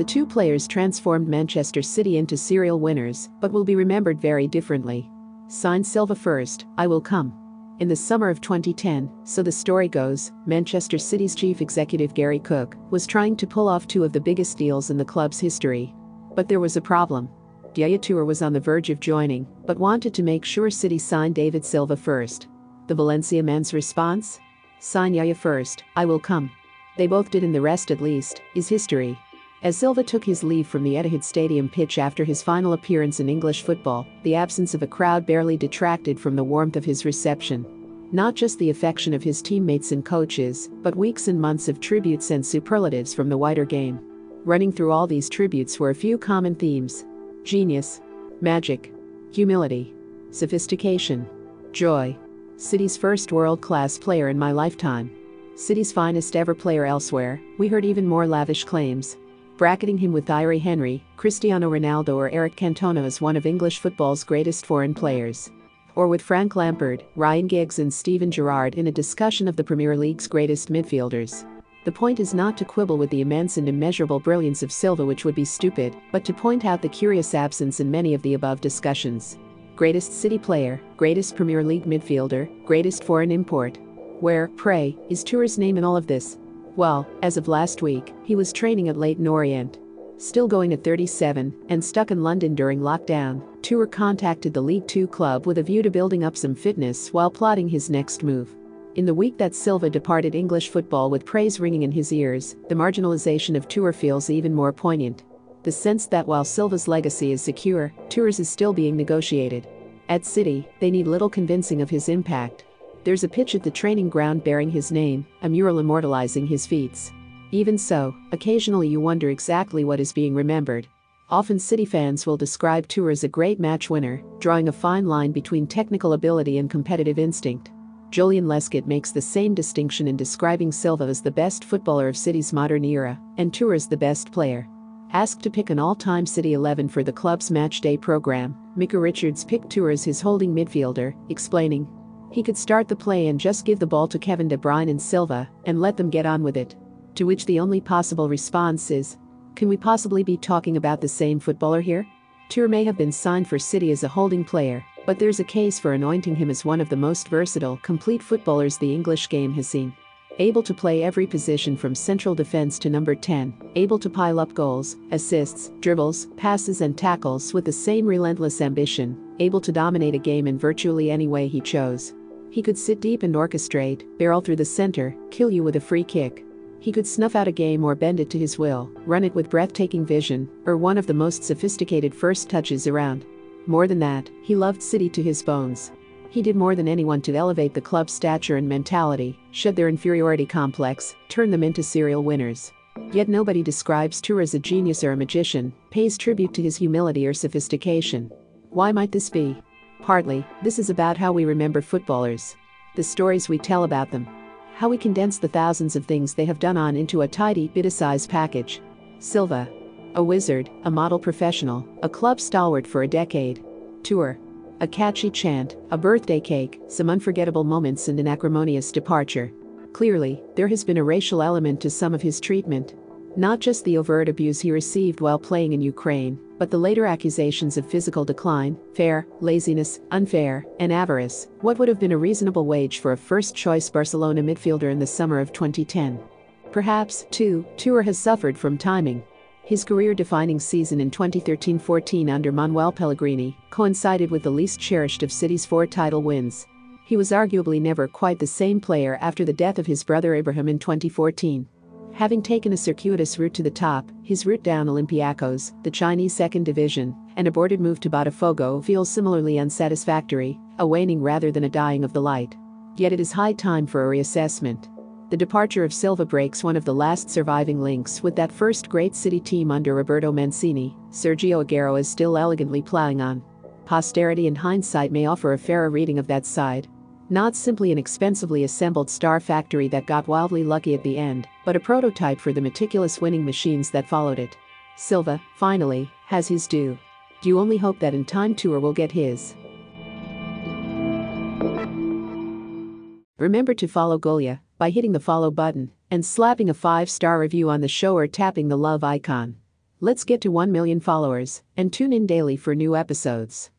The two players transformed Manchester City into serial winners, but will be remembered very differently. Signed Silva first, I will come. In the summer of 2010, so the story goes, Manchester City's chief executive Gary Cook was trying to pull off two of the biggest deals in the club's history. But there was a problem. Toure was on the verge of joining, but wanted to make sure City signed David Silva first. The Valencia man's response? Sign Yaya first, I will come. They both did and the rest at least, is history. As Silva took his leave from the Etihad Stadium pitch after his final appearance in English football, the absence of a crowd barely detracted from the warmth of his reception. Not just the affection of his teammates and coaches, but weeks and months of tributes and superlatives from the wider game. Running through all these tributes were a few common themes genius, magic, humility, sophistication, joy. City's first world class player in my lifetime. City's finest ever player elsewhere, we heard even more lavish claims bracketing him with Thierry Henry, Cristiano Ronaldo, or Eric Cantona as one of English football's greatest foreign players. Or with Frank Lampard, Ryan Giggs, and Steven Gerrard in a discussion of the Premier League's greatest midfielders. The point is not to quibble with the immense and immeasurable brilliance of Silva, which would be stupid, but to point out the curious absence in many of the above discussions. Greatest City player, greatest Premier League midfielder, greatest foreign import. Where, pray, is Toure's name in all of this? Well, as of last week, he was training at Leyton Orient. Still going at 37 and stuck in London during lockdown, Toure contacted the League Two club with a view to building up some fitness while plotting his next move. In the week that Silva departed English football with praise ringing in his ears, the marginalization of Toure feels even more poignant. The sense that while Silva's legacy is secure, Toure's is still being negotiated. At City, they need little convincing of his impact, there's a pitch at the training ground bearing his name, a mural immortalizing his feats. Even so, occasionally you wonder exactly what is being remembered. Often City fans will describe Toure as a great match winner, drawing a fine line between technical ability and competitive instinct. Joleon Lescott makes the same distinction in describing Silva as the best footballer of City's modern era, and Toure as the best player. Asked to pick an all-time City 11 for the club's matchday program, Micah Richards picked Toure as his holding midfielder, explaining, he could start the play and just give the ball to Kevin De Bruyne and Silva and let them get on with it. To which the only possible response is, can we possibly be talking about the same footballer here? Toure may have been signed for City as a holding player, but there's a case for anointing him as one of the most versatile, complete footballers the English game has seen. Able to play every position from central defense to number 10, able to pile up goals, assists, dribbles, passes, and tackles with the same relentless ambition, able to dominate a game in virtually any way he chose. He could sit deep and orchestrate, barrel through the center, kill you with a free kick. He could snuff out a game or bend it to his will, run it with breathtaking vision, or one of the most sophisticated first touches around. More than that, he loved City to his bones. He did more than anyone to elevate the club's stature and mentality, shed their inferiority complex, turn them into serial winners. Yet nobody describes Toure as a genius or a magician, pays tribute to his humility or sophistication. Why might this be? Partly, this is about how we remember footballers. The stories we tell about them. How we condense the thousands of things they have done on into a tidy, bit-sized package. Silva. A wizard, a model professional, a club stalwart for a decade. Toure. A catchy chant, a birthday cake, some unforgettable moments and an acrimonious departure. Clearly, there has been a racial element to some of his treatment. Not just the overt abuse he received while playing in Ukraine, but the later accusations of physical decline, fair, laziness, unfair, and avarice, what would have been a reasonable wage for a first choice Barcelona midfielder in the summer of 2010. Perhaps, too, Toure has suffered from timing. His career defining season in 2013 14 under Manuel Pellegrini coincided with the least cherished of City's four title wins. He was arguably never quite the same player after the death of his brother Ibrahim in 2014. Having taken a circuitous route to the top, his route down Olympiacos, the Chinese second division, an aborted move to Botafogo feels similarly unsatisfactory, a waning rather than a dying of the light. Yet it is high time for a reassessment. The departure of Silva breaks one of the last surviving links with that first great city team under Roberto Mancini, Sergio Aguero is still elegantly ploughing on. Posterity and hindsight may offer a fairer reading of that side, not simply an expensively assembled star factory that got wildly lucky at the end, but a prototype for the meticulous winning machines that followed it. Silva, finally, has his due. Do you only hope that in time Toure will get his? Remember to follow Golia by hitting the follow button and slapping a 5-star review on the show or tapping the love icon. Let's get to 1 million followers and tune in daily for new episodes.